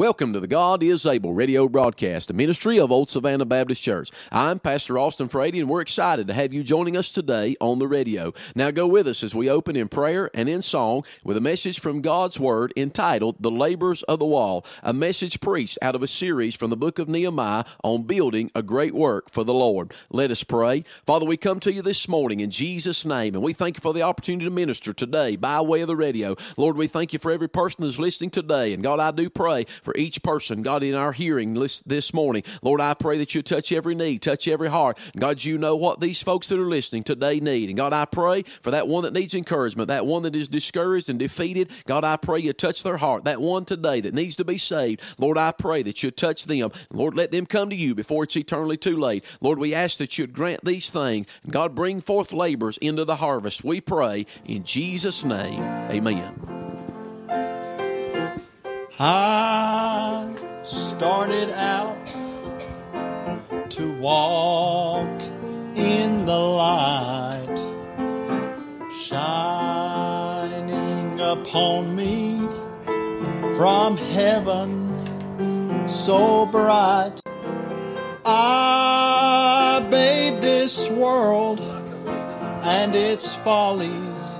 Welcome to the God is Able radio broadcast, a ministry of Old Savannah Baptist Church. I'm Pastor Austin Frady, and we're excited to have you joining us today on the radio. Now go with us as we open in prayer and in song with a message from God's Word entitled The Labors of the Wall, a message preached out of a series from the book of Nehemiah on building a great work for the Lord. Let us pray. Father, we come to you this morning in Jesus' name, and we thank you for the opportunity to minister today by way of the radio. Lord, we thank you for every person that's listening today, and God, I do pray for for each person, God, in our hearing this morning. Lord, I pray that you touch every need, touch every heart. God, you know what these folks that are listening today need. And God, I pray for that one that needs encouragement, that one that is discouraged and defeated. God, I pray you touch their heart, that one today that needs to be saved. Lord, I pray that you touch them. Lord, let them come to you before it's eternally too late. Lord, we ask that you'd grant these things. God, bring forth labors into the harvest. We pray in Jesus' name. Amen. I started out to walk in the light, shining upon me from heaven so bright. I bade this world and its follies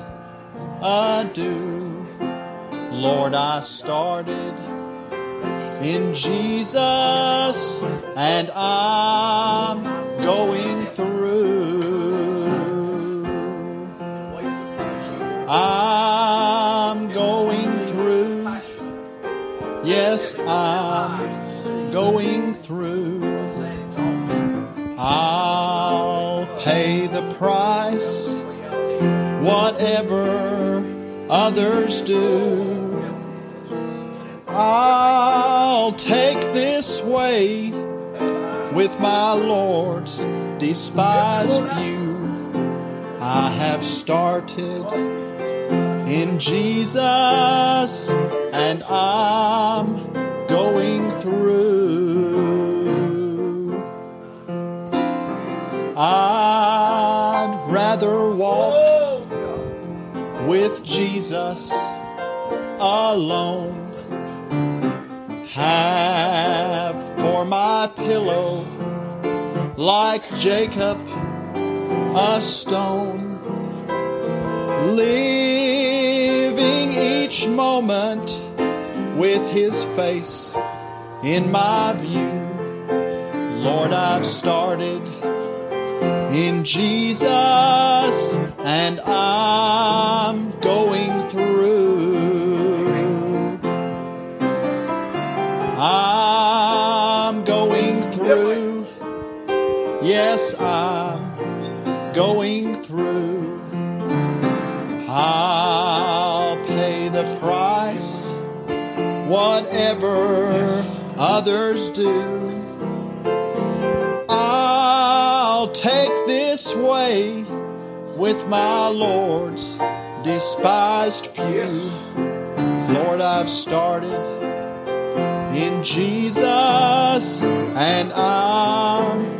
adieu. Lord, I started in Jesus and I'm going through. I'm going through. Yes, I'm going through. I'll pay the price, whatever others do. I'll take this way with my Lord's despised view. I have started in Jesus and I'm going through. I'd rather walk with Jesus alone have for my pillow, like Jacob, a stone, living each moment with his face in my view. Lord, I've started in Jesus and I'm with my Lord's despised few. Lord, I've started in Jesus, and I'm going through. The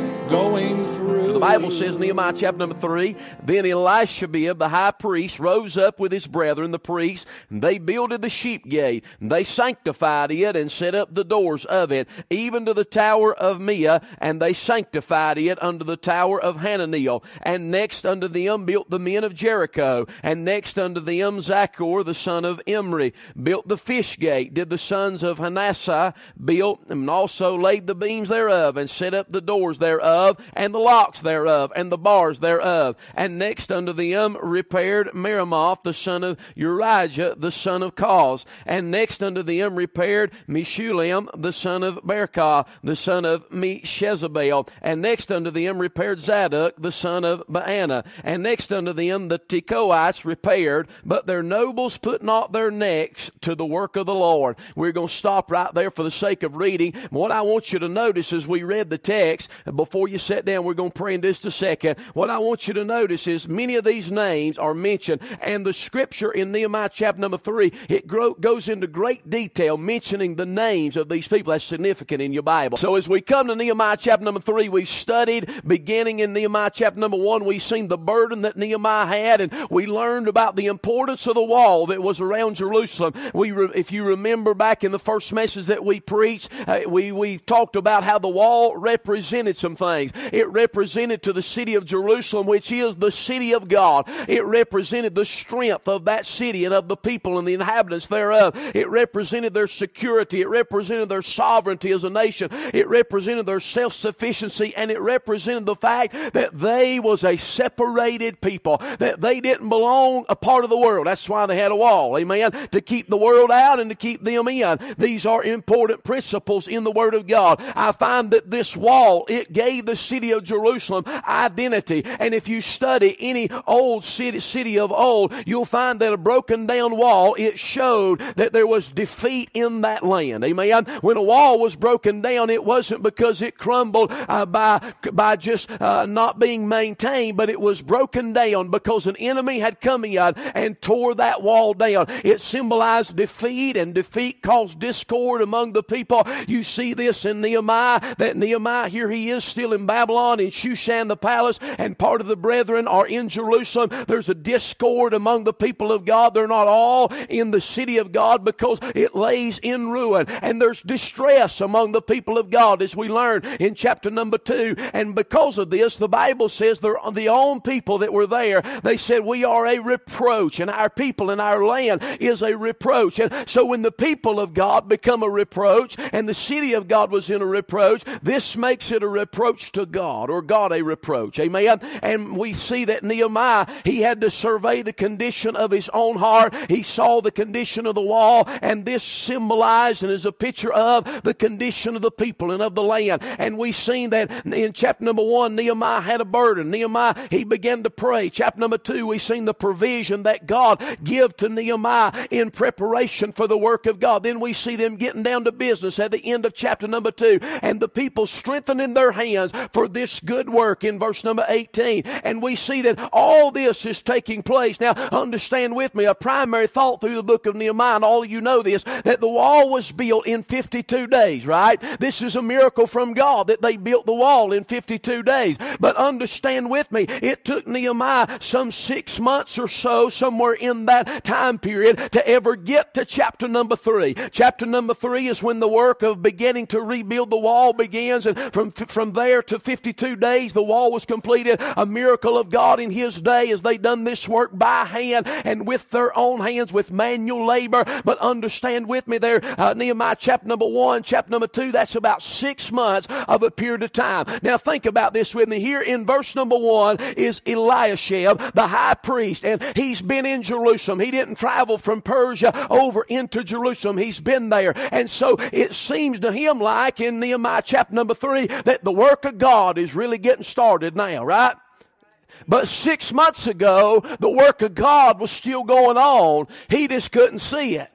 Bible says, Nehemiah chapter number 3, Then Eliashib, the high priest, rose up with his brethren, the priests, and they builded the sheep gate, and they sanctified it, and set up the doors of it, even to the tower of Meah, and they sanctified it unto the tower of Hananeel. And next unto them built the men of Jericho, and next unto them Zaccur, the son of Imri, built the fish gate, did the sons of Manasseh built, and also laid the beams thereof, and set up the doors thereof, and the locks thereof, and the bars thereof. And next unto them repaired Meremoth, the son of Urijah, the son of Koz. And next unto them repaired Meshullam, the son of Berechiah, the son of Meshezabeel. And next unto them repaired Zadok, the son of Baana. And next unto them the Tekoites repaired, but their nobles put not their necks to the work of the Lord. We're going to stop right there for the sake of reading. What I want you to notice as we read the text, before you sit down, we're going to pray just a second. What I want you to notice is many of these names are mentioned, and the scripture in Nehemiah chapter number three, it goes into great detail mentioning the names of these people. That's significant in your Bible. So as we come to Nehemiah chapter number three, we studied beginning in Nehemiah chapter number one, we've seen the burden that Nehemiah had, and we learned about the importance of the wall that was around Jerusalem. We, re, if you remember back in the first message that we preached, uh, we, we talked about how the wall represented some things. It represented to the city of Jerusalem, which is the city of God. It represented the strength of that city and of the people and the inhabitants thereof. It represented their security. It represented their sovereignty as a nation. It represented their self-sufficiency and it represented the fact that they was a separated people, that they didn't belong a part of the world. That's why they had a wall. Amen. To keep the world out and to keep them in. These are important principles in the Word of God. I find that this wall, it gave the city of Jerusalem identity. And if you study any old city, city of old, you'll find that a broken down wall, it showed that there was defeat in that land. Amen. When a wall was broken down, it wasn't because it crumbled uh, by, by just uh, not being maintained, but it was broken down because an enemy had come in and tore that wall down. It symbolized defeat and defeat caused discord among the people. You see this in Nehemiah, that Nehemiah, here he is still in Babylon, in Shushan the palace, and part of the brethren are in Jerusalem. There's a discord among the people of God. They're not all in the city of God because it lays in ruin. And there's distress among the people of God as we learn in chapter number two. And because of this, the Bible says they're the own people that were there. They said, we are a reproach and our people and our land is a reproach. And so when the people of God become a reproach and the city of God was in a reproach, this makes it a reproach to God or God a reproach. Amen. And we see that Nehemiah, he had to survey the condition of his own heart. He saw the condition of the wall and this symbolized and is a picture of the condition of the people and of the land. And we've seen that in chapter number one, Nehemiah had a burden. Nehemiah, he began to pray. Chapter number two, we've seen the provision that God give to Nehemiah in preparation for the work of God. Then we see them getting down to business at the end of chapter number two and the people strengthening their hands for this good work in verse number 18. And we see that all this is taking place. Now, understand with me a primary thought through the book of Nehemiah, and all of you know this, that the wall was built in 52 days, right? This is a miracle from God that they built the wall in 52 days. But understand with me, it took Nehemiah some six months or so, somewhere in that time period, to ever get to chapter number three. Chapter number three is when the work of beginning to rebuild the wall begins, and from, from there to 52 days, the wall was completed. A miracle of God in His day as they done this work by hand and with their own hands with manual labor. But understand with me there, uh, Nehemiah chapter number one, chapter number two, that's about six months of a period of time. Now think about this with me. Here in verse number one is Eliashib, the high priest, and he's been in Jerusalem. He didn't travel from Persia over into Jerusalem. He's been there. And so it seems to him like in Nehemiah chapter number three that the work of God is really getting started now, right? But six months ago, the work of God was still going on. He just couldn't see it.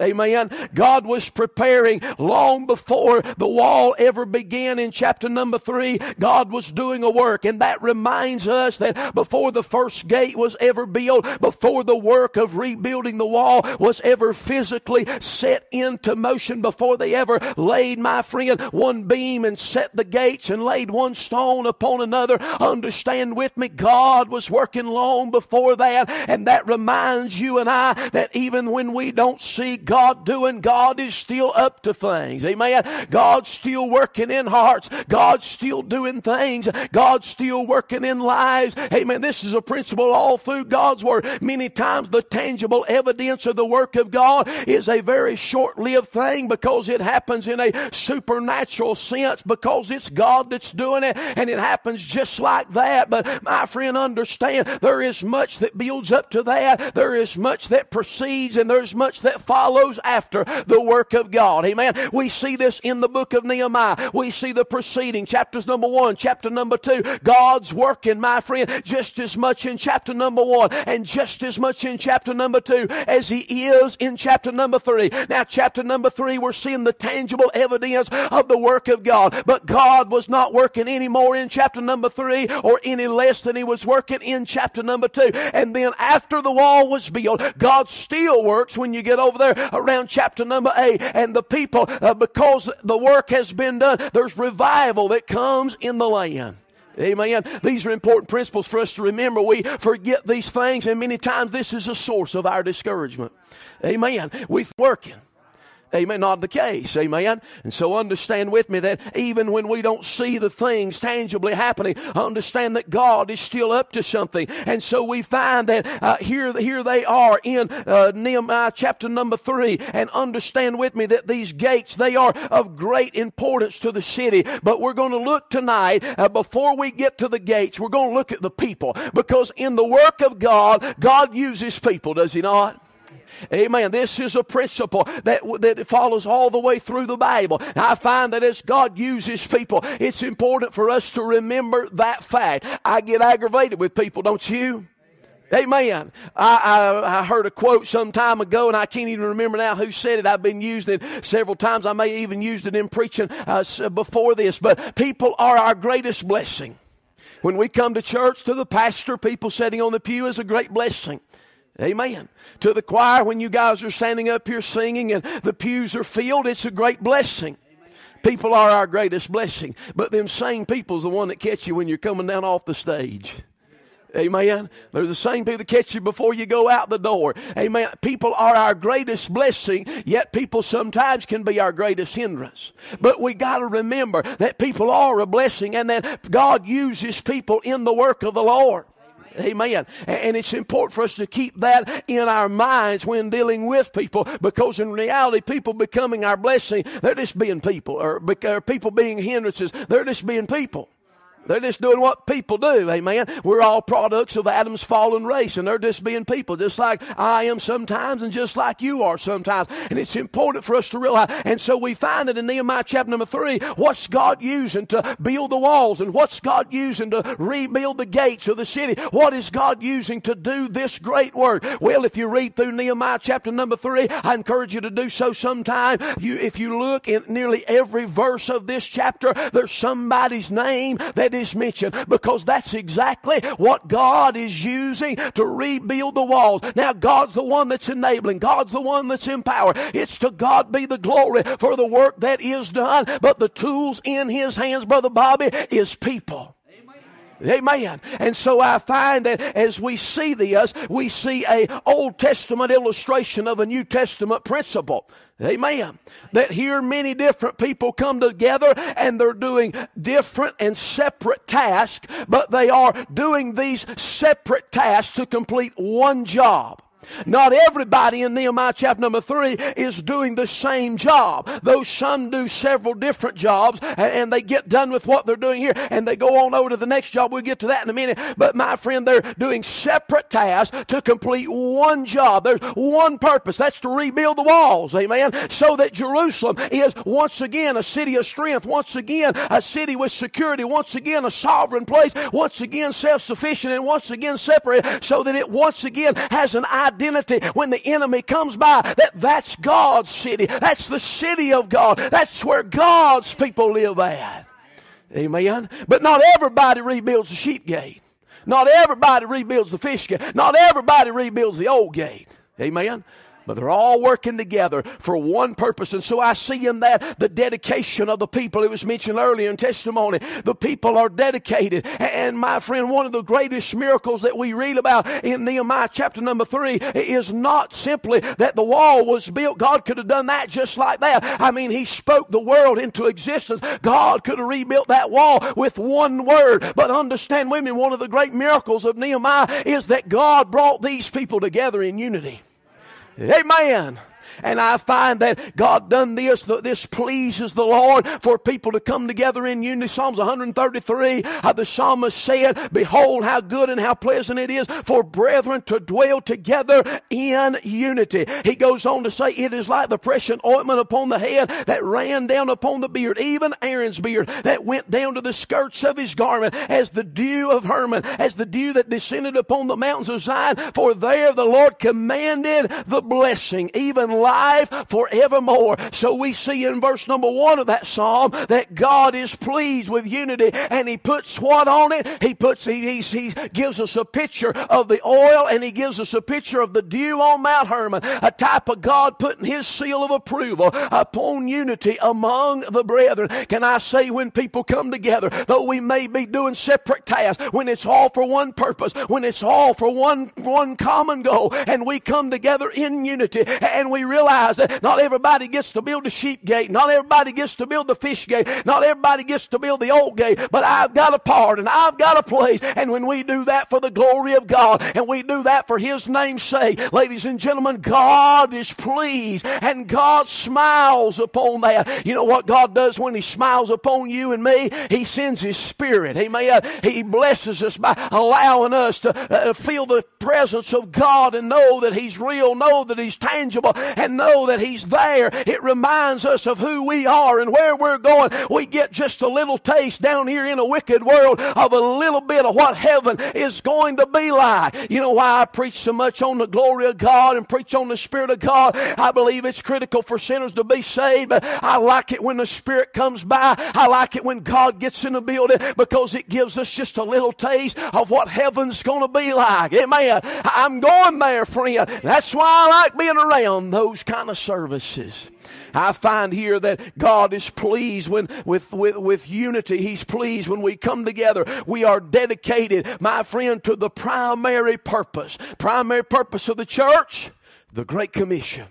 Amen. God was preparing long before the wall ever began in chapter number three. God was doing a work. And that reminds us that before the first gate was ever built, before the work of rebuilding the wall was ever physically set into motion, before they ever laid, my friend, one beam and set the gates and laid one stone upon another, understand with me, God was working long before that. And that reminds you and I that even when we don't see God doing, God is still up to things. Amen. God's still working in hearts. God's still doing things. God's still working in lives. Amen. This is a principle all through God's Word. Many times the tangible evidence of the work of God is a very short lived thing because it happens in a supernatural sense because it's God that's doing it and it happens just like that. But my friend, understand there is much that builds up to that. There is much that precedes and there's much that follows follows after the work of God. Amen. We see this in the book of Nehemiah. We see the preceding chapters number one, chapter number two. God's working, my friend, just as much in chapter number one and just as much in chapter number two as he is in chapter number three. Now, chapter number three, we're seeing the tangible evidence of the work of God. But God was not working any more in chapter number three or any less than he was working in chapter number two. And then after the wall was built, God still works when you get over there around chapter number eight. And the people, uh, because the work has been done, there's revival that comes in the land. Amen. These are important principles for us to remember. We forget these things, and many times this is a source of our discouragement. Amen. We're working. Amen. Not the case. Amen. And so understand with me that even when we don't see the things tangibly happening, understand that God is still up to something. And so we find that uh, here, here they are in uh, Nehemiah chapter number three. And understand with me that these gates, they are of great importance to the city. But we're going to look tonight, uh, before we get to the gates, we're going to look at the people. Because in the work of God, God uses people, does He not? Amen. This is a principle that, that follows all the way through the Bible. I find that as God uses people, it's important for us to remember that fact. I get aggravated with people, don't you? Amen. I, I, I, heard a quote some time ago, and I can't even remember now who said it. I've been using it several times. I may even used it in preaching uh, before this. But people are our greatest blessing. When we come to church, to the pastor, people sitting on the pew is a great blessing. Amen. To the choir, when you guys are standing up here singing and the pews are filled, it's a great blessing. People are our greatest blessing. But them same people's the one that catch you when you're coming down off the stage. Amen. They're the same people that catch you before you go out the door. Amen. People are our greatest blessing, yet people sometimes can be our greatest hindrance. But we got to remember that people are a blessing and that God uses people in the work of the Lord. Amen. And it's important for us to keep that in our minds when dealing with people because in reality, people becoming our blessing, they're just being people or people being hindrances. They're just being people. They're just doing what people do, amen. We're all products of Adam's fallen race, and they're just being people, just like I am sometimes, and just like you are sometimes. And it's important for us to realize. And so we find that in Nehemiah chapter number three, what's God using to build the walls, and what's God using to rebuild the gates of the city? What is God using to do this great work? Well, if you read through Nehemiah chapter number three, I encourage you to do so sometime. You, if you look in nearly every verse of this chapter, there's somebody's name that that is mentioned because that's exactly what God is using to rebuild the walls. Now, God's the one that's enabling, God's the one that's empowered. It's to God be the glory for the work that is done, but the tools in His hands, Brother Bobby, is people. Amen. And so I find that as we see this, we see a Old Testament illustration of a New Testament principle. Amen. That here many different people come together and they're doing different and separate tasks, but they are doing these separate tasks to complete one job. Not everybody in Nehemiah chapter number three is doing the same job. Though some do several different jobs and, they get done with what they're doing here and they go on over to the next job. We'll get to that in a minute. But my friend, they're doing separate tasks to complete one job. There's one purpose. That's to rebuild the walls. Amen. So that Jerusalem is once again a city of strength. Once again, a city with security. Once again, a sovereign place. Once again, self-sufficient and once again separate so that it once again has an identity identity when the enemy comes by that that's God's city. That's the city of God. That's where God's people live at. Amen. But not everybody rebuilds the sheep gate. Not everybody rebuilds the fish gate. Not everybody rebuilds the old gate. Amen. But they're all working together for one purpose. And so I see in that the dedication of the people. It was mentioned earlier in testimony. The people are dedicated. And my friend, one of the greatest miracles that we read about in Nehemiah chapter number three is not simply that the wall was built. God could have done that just like that. I mean, He spoke the world into existence. God could have rebuilt that wall with one word. But understand me, one of the great miracles of Nehemiah is that God brought these people together in unity. Amen. And I find that God done this, this pleases the Lord for people to come together in unity. Psalms 133, uh, the psalmist said, Behold how good and how pleasant it is for brethren to dwell together in unity. He goes on to say, It is like the precious ointment upon the head that ran down upon the beard, even Aaron's beard, that went down to the skirts of his garment, as the dew of Hermon, as the dew that descended upon the mountains of Zion. For there the Lord commanded the blessing, even life forevermore. So we see in verse number one of that psalm that God is pleased with unity, and He puts what on it? He puts He, he, he gives us a picture of the oil, and He gives us a picture of the dew on Mount Hermon, a type of God putting His seal of approval upon unity among the brethren. Can I say when people come together, though we may be doing separate tasks, when it's all for one purpose, when it's all for one one common goal, and we come together in unity, and we realize that not everybody gets to build the sheep gate, not everybody gets to build the fish gate, not everybody gets to build the old gate, but I've got a part and I've got a place. And when we do that for the glory of God, and we do that for His name's sake, ladies and gentlemen, God is pleased and God smiles upon that. You know what God does when He smiles upon you and me? He sends His Spirit. Amen. He blesses us by allowing us to uh, feel the presence of God and know that He's real, know that He's tangible, and know that He's there. It reminds us of who we are and where we're going. We get just a little taste down here in a wicked world of a little bit of what heaven is going to be like. You know why I preach so much on the glory of God and preach on the Spirit of God? I believe it's critical for sinners to be saved, but I like it when the Spirit comes by. I like it when God gets in the building because it gives us just a little taste of what heaven's going to be like. Amen. I'm going there, friend. That's why I like being around those kind of services. I find here that God is pleased when, with, with, with unity. He's pleased when we come together. We are dedicated, my friend, to the primary purpose. Primary purpose of the church, the Great Commission.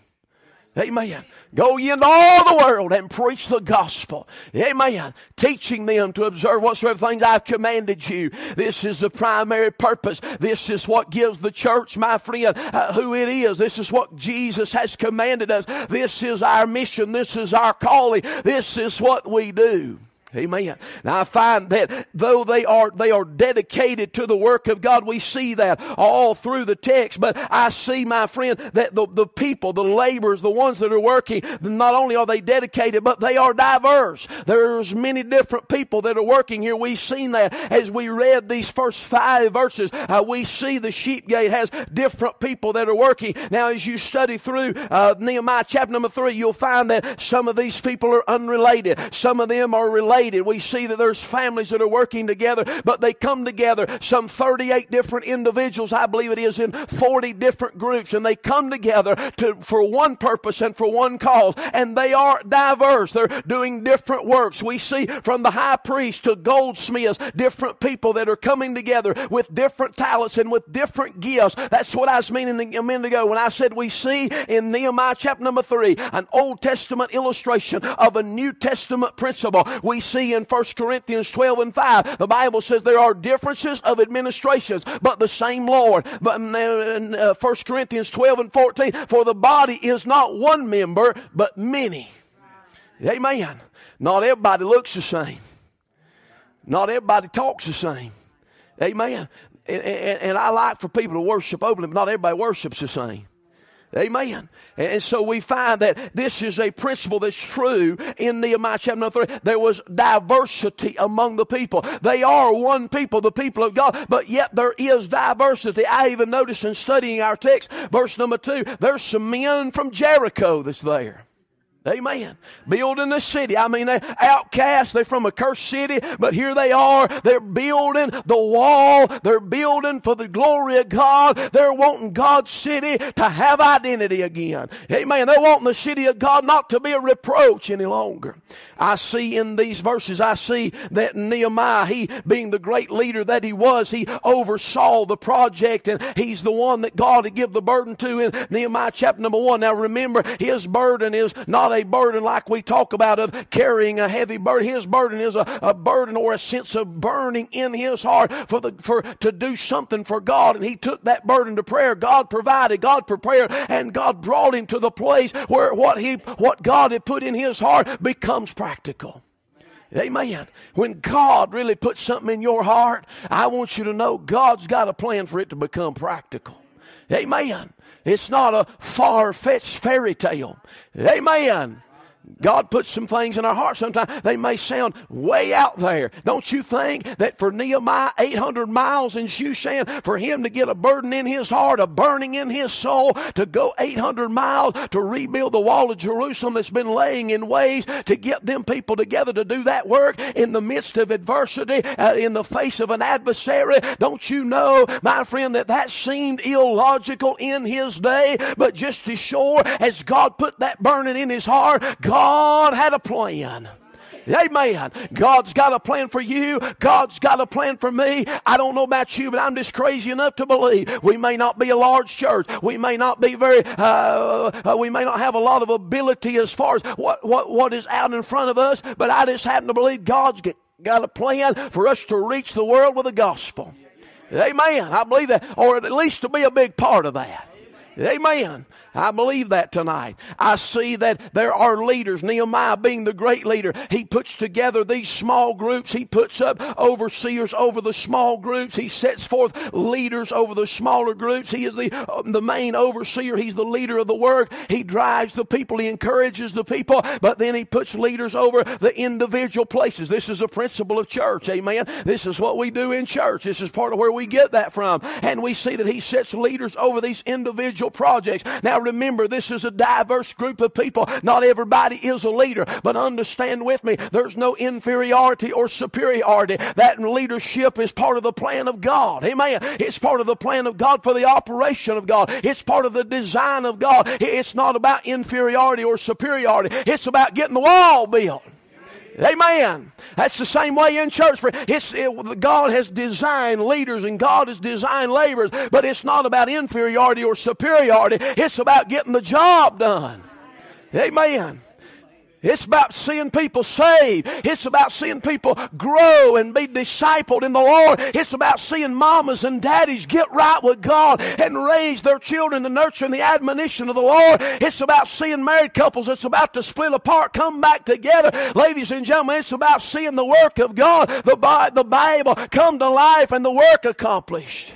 Amen. Go ye into all the world and preach the gospel. Amen. Teaching them to observe whatsoever things I've commanded you. This is the primary purpose. This is what gives the church, my friend, uh, who it is. This is what Jesus has commanded us. This is our mission. This is our calling. This is what we do. Amen. Now I find that though they are they are dedicated to the work of God, we see that all through the text. But I see, my friend, that the, the people, the laborers, the ones that are working, not only are they dedicated, but they are diverse. There's many different people that are working here. We've seen that as we read these first five verses. Uh, we see the sheep gate has different people that are working. Now, as you study through uh, Nehemiah chapter number three, you'll find that some of these people are unrelated. Some of them are related related. We see that there's families that are working together, but they come together. Some 38 different individuals, I believe it is, in 40 different groups, and they come together to, for one purpose and for one cause. And they are diverse. They're doing different works. We see from the high priest to goldsmiths, different people that are coming together with different talents and with different gifts. That's what I was meaning a minute ago when I said we see in Nehemiah chapter number three an Old Testament illustration of a New Testament principle. We see in 1 Corinthians 12 and 5, the Bible says there are differences of administrations, but the same Lord. But in 1 uh, Corinthians 12 and 14, for the body is not one member, but many. Amen. Not everybody looks the same. Not everybody talks the same. Amen. And, and, and I like for people to worship openly, but not everybody worships the same. Amen. And so we find that this is a principle that's true in Nehemiah chapter 3. There was diversity among the people. They are one people, the people of God, but yet there is diversity. I even noticed in studying our text, verse number 2, there's some men from Jericho that's there. Amen. Building the city. I mean, they're outcasts. They're from a cursed city, but here they are. They're building the wall. They're building for the glory of God. They're wanting God's city to have identity again. Amen. They're wanting the city of God not to be a reproach any longer. I see in these verses, I see that Nehemiah, he being the great leader that he was, he oversaw the project and he's the one that God had give the burden to in Nehemiah chapter number one. Now remember, his burden is not not a burden like we talk about of carrying a heavy burden. His burden is a, a burden or a sense of burning in his heart for the for to do something for God. And he took that burden to prayer. God provided, God prepared, and God brought him to the place where what he what God had put in his heart becomes practical. Amen. When God really puts something in your heart, I want you to know God's got a plan for it to become practical. Amen. It's not a far fetched fairy tale. Amen. God puts some things in our hearts sometimes. They may sound way out there. Don't you think that for Nehemiah, 800 miles in Shushan, for him to get a burden in his heart, a burning in his soul, to go 800 miles to rebuild the wall of Jerusalem that's been laying in ways to get them people together to do that work in the midst of adversity, uh, in the face of an adversary? Don't you know, my friend, that that seemed illogical in his day, but just as sure as God put that burning in his heart, God God had a plan. Amen. God's got a plan for you. God's got a plan for me. I don't know about you, but I'm just crazy enough to believe we may not be a large church. We may not be very, uh, uh, we may not have a lot of ability as far as what, what, what is out in front of us, but I just happen to believe God's got a plan for us to reach the world with the gospel. Amen. I believe that, or at least to be a big part of that. Amen. I believe that tonight. I see that there are leaders, Nehemiah being the great leader. He puts together these small groups. He puts up overseers over the small groups. He sets forth leaders over the smaller groups. He is the, uh, the main overseer. He's the leader of the work. He drives the people. He encourages the people, but then he puts leaders over the individual places. This is a principle of church. Amen. This is what we do in church. This is part of where we get that from. And we see that he sets leaders over these individual projects. Now remember, this is a diverse group of people. Not everybody is a leader, but understand with me, there's no inferiority or superiority. That leadership is part of the plan of God. Amen. It's part of the plan of God for the operation of God. It's part of the design of God. It's not about inferiority or superiority. It's about getting the wall built. Amen. That's the same way in church. It's, it, God has designed leaders and God has designed laborers, but it's not about inferiority or superiority. It's about getting the job done. Amen. It's about seeing people saved. It's about seeing people grow and be discipled in the Lord. It's about seeing mamas and daddies get right with God and raise their children, the nurture and the admonition of the Lord. It's about seeing married couples that's about to split apart come back together. Ladies and gentlemen, it's about seeing the work of God, the, the Bible come to life and the work accomplished.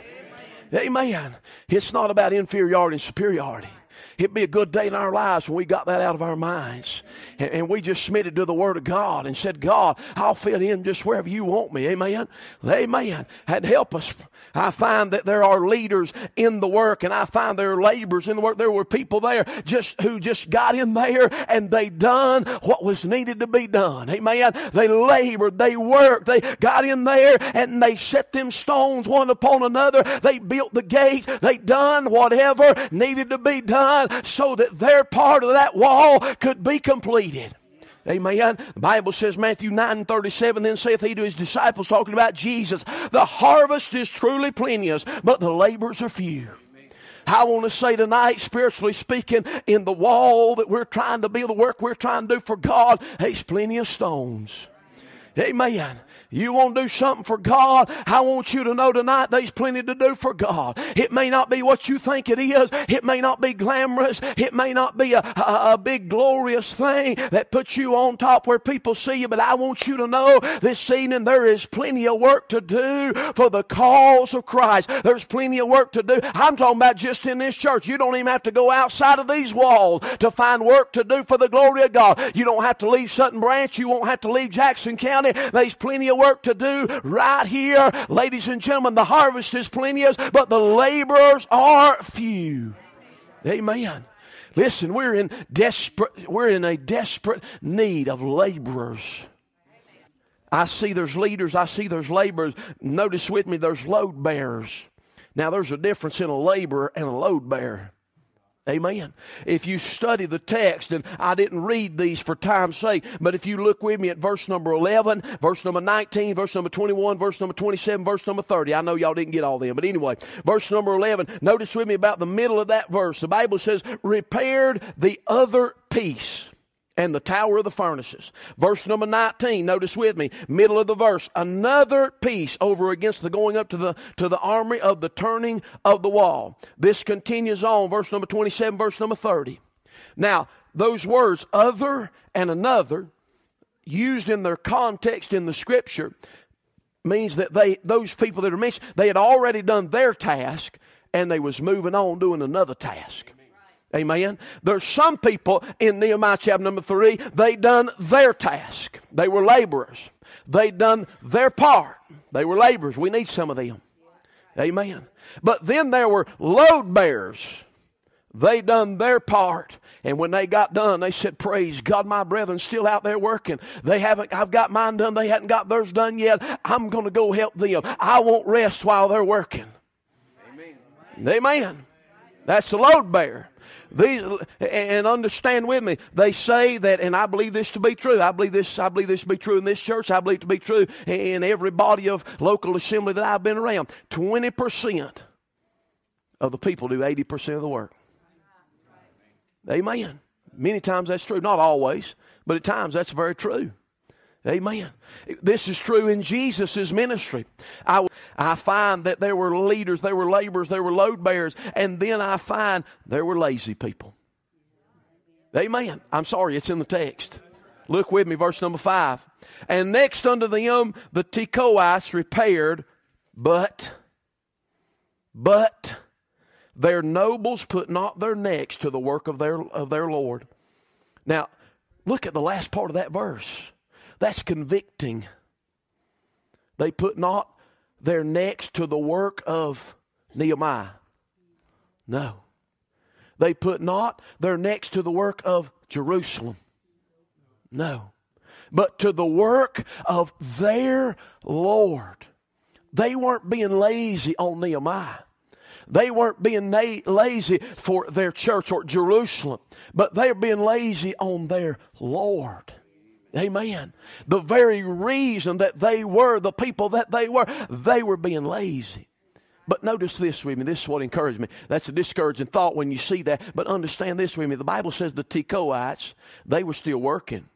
Amen. It's not about inferiority and superiority. It'd be a good day in our lives when we got that out of our minds and, and we just submitted to the Word of God and said, God, I'll fit in just wherever you want me. Amen. Amen. And help us. I find that there are leaders in the work and I find there are laborers in the work. There were people there just who just got in there and they done what was needed to be done. Amen. They labored, they worked, they got in there and they set them stones one upon another. They built the gates. They done whatever needed to be done so that their part of that wall could be completed. Amen. The Bible says, Matthew 9 37, then saith he to his disciples, talking about Jesus, the harvest is truly plenteous, but the laborers are few. I want to say tonight, spiritually speaking, in the wall that we're trying to build, the work we're trying to do for God, there's plenty of stones. Amen. You want to do something for God? I want you to know tonight there's plenty to do for God. It may not be what you think it is. It may not be glamorous. It may not be a, a, a big glorious thing that puts you on top where people see you. But I want you to know this evening there is plenty of work to do for the cause of Christ. There's plenty of work to do. I'm talking about just in this church. You don't even have to go outside of these walls to find work to do for the glory of God. You don't have to leave Sutton Branch. You won't have to leave Jackson County. There's plenty of work to do right here. Ladies and gentlemen, the harvest is plenteous, but the laborers are few. Amen. Listen, we're in desperate, we're in a desperate need of laborers. I see there's leaders, I see there's laborers. Notice with me, there's load bearers. Now, there's a difference in a laborer and a load bearer. Amen. If you study the text, and I didn't read these for time's sake, but if you look with me at verse number 11, verse number 19, verse number 21, verse number 27, verse number 30. I know y'all didn't get all them, but anyway, verse number 11, notice with me about the middle of that verse. The Bible says, repaired the other piece. And the tower of the furnaces. Verse number 19, notice with me, middle of the verse, another piece over against the going up to the, to the armory of the turning of the wall. This continues on, verse number 27, verse number 30. Now, those words, other and another, used in their context in the scripture, means that they, those people that are mentioned, they had already done their task and they was moving on doing another task. Amen. There's some people in Nehemiah chapter number three, they done their task. They were laborers. They done their part. They were laborers. We need some of them. Amen. But then there were load bearers. They done their part. And when they got done, they said, Praise God, my brethren still out there working. They haven't, I've got mine done. They hadn't got theirs done yet. I'm going to go help them. I won't rest while they're working. Amen. Amen. That's the load bearer. These, and understand with me, they say that, and I believe this to be true. I believe this, I believe this to be true in this church. I believe it to be true in every body of local assembly that I've been around. 20% of the people do 80% of the work. Amen. Many times that's true. Not always, but at times that's very true. Amen. This is true in Jesus' ministry. I, I find that there were leaders, there were laborers, there were load bearers, and then I find there were lazy people. Amen. I'm sorry, it's in the text. Look with me, verse number five. And next unto them the Tekoites repaired, but, but their nobles put not their necks to the work of their, of their Lord. Now, look at the last part of that verse. That's convicting. They put not their necks to the work of Nehemiah. No. They put not their necks to the work of Jerusalem. No. But to the work of their Lord. They weren't being lazy on Nehemiah. They weren't being na- lazy for their church or Jerusalem, but they're being lazy on their Lord. Amen. The very reason that they were the people that they were, they were being lazy. But notice this with me. This is what encouraged me. That's a discouraging thought when you see that. But understand this with me. The Bible says the Tekoites, they were still working.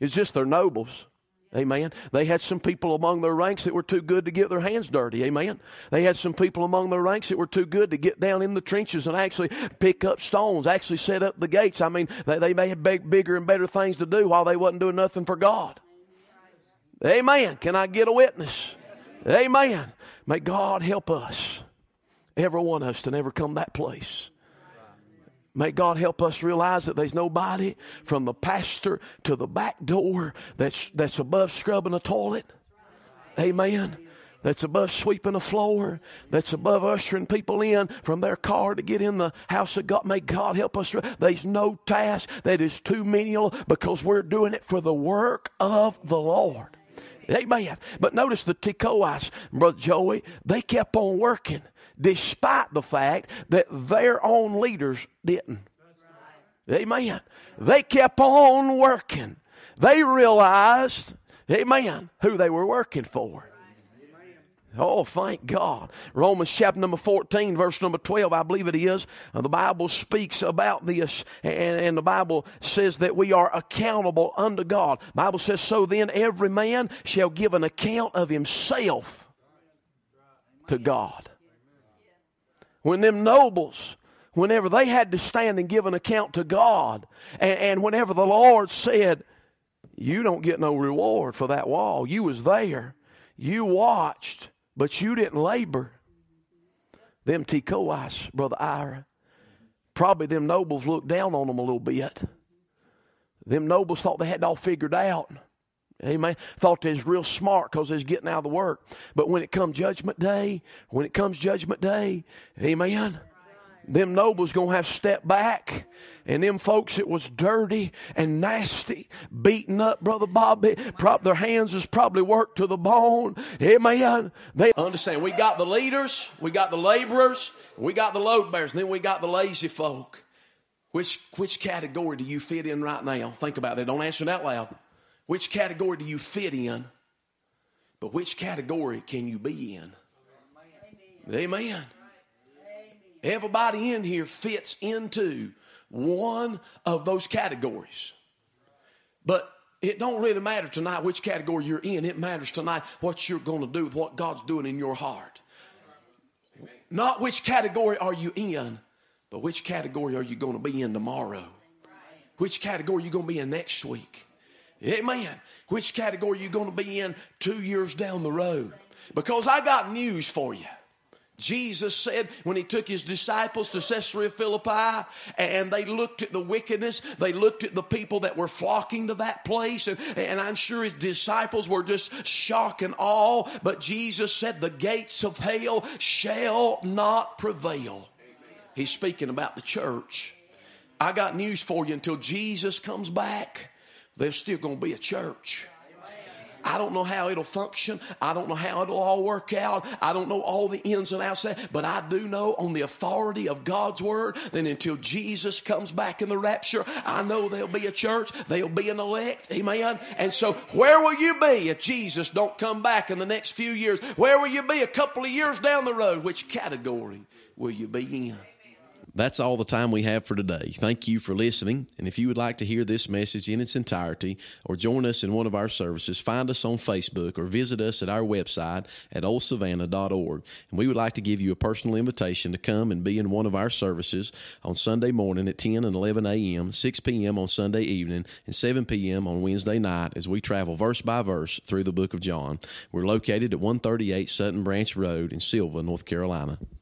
It's just their nobles. Amen. They had some people among their ranks that were too good to get their hands dirty. Amen. They had some people among their ranks that were too good to get down in the trenches and actually pick up stones, actually set up the gates. I mean, they, they may have big, bigger and better things to do while they wasn't doing nothing for God. Amen. Can I get a witness? Amen. May God help us, every one of us, to never come that place. May God help us realize that there's nobody from the pastor to the back door that's, that's above scrubbing a toilet. Amen. That's above sweeping a floor. That's above ushering people in from their car to get in the house of God. May God help us. There's no task that is too menial because we're doing it for the work of the Lord. Amen. But notice the Tekoites, Brother Joey, they kept on working despite the fact that their own leaders didn't. Amen. They kept on working. They realized, amen, who they were working for. Oh, thank God. Romans chapter number 14, verse number 12, I believe it is. Uh, the Bible speaks about this, and, and, the Bible says that we are accountable unto God. The Bible says, So then every man shall give an account of himself to God. When them nobles, whenever they had to stand and give an account to God, and, and whenever the Lord said, You don't get no reward for that wall, you was there, you watched, but you didn't labor. Them Tekoites, Brother Ira, probably them nobles looked down on them a little bit. Them nobles thought they had it all figured out. Amen. Thought they was real smart because they was getting out of the work. But when it comes judgment day, when it comes judgment day, amen, them nobles to have to step back. And them folks that was dirty and nasty, beaten up, Brother Bobby, prop, their hands was probably worked to the bone. Amen. They understand. We got the leaders, we got the laborers, we got the load bearers, then we got the lazy folk. Which, which category do you fit in right now? Think about that. Don't answer that loud. Which category do you fit in? But which category can you be in? Amen. Amen. Everybody in here fits into one of those categories. But it don't really matter tonight which category you're in. It matters tonight what you're going to do with what God's doing in your heart. Not which category are you in, but which category are you going to be in tomorrow? Which category are you going to be in next week? Amen. Which category are you going to be in two years down the road? Because I got news for you. Jesus said when he took his disciples to Caesarea Philippi and they looked at the wickedness, they looked at the people that were flocking to that place, and, and I'm sure his disciples were just shocked and awe. But Jesus said, The gates of hell shall not prevail. He's speaking about the church. I got news for you until Jesus comes back, there's still going to be a church. I don't know how it'll function. I don't know how it'll all work out. I don't know all the ins and outs, but I do know on the authority of God's word that until Jesus comes back in the rapture, I know there'll be a church. There'll be an elect. Amen. And so where will you be if Jesus don't come back in the next few years? Where will you be a couple of years down the road? Which category will you be in? That's all the time we have for today. Thank you for listening. And if you would like to hear this message in its entirety or join us in one of our services, find us on Facebook or visit us at our website at oldsavannah.org. And we would like to give you a personal invitation to come and be in one of our services on Sunday morning at 10 and 11 a.m., 6 p.m. on Sunday evening, and 7 p.m. on Wednesday night as we travel verse by verse through the book of John. We're located at 138 Sutton Branch Road in Sylva, North Carolina.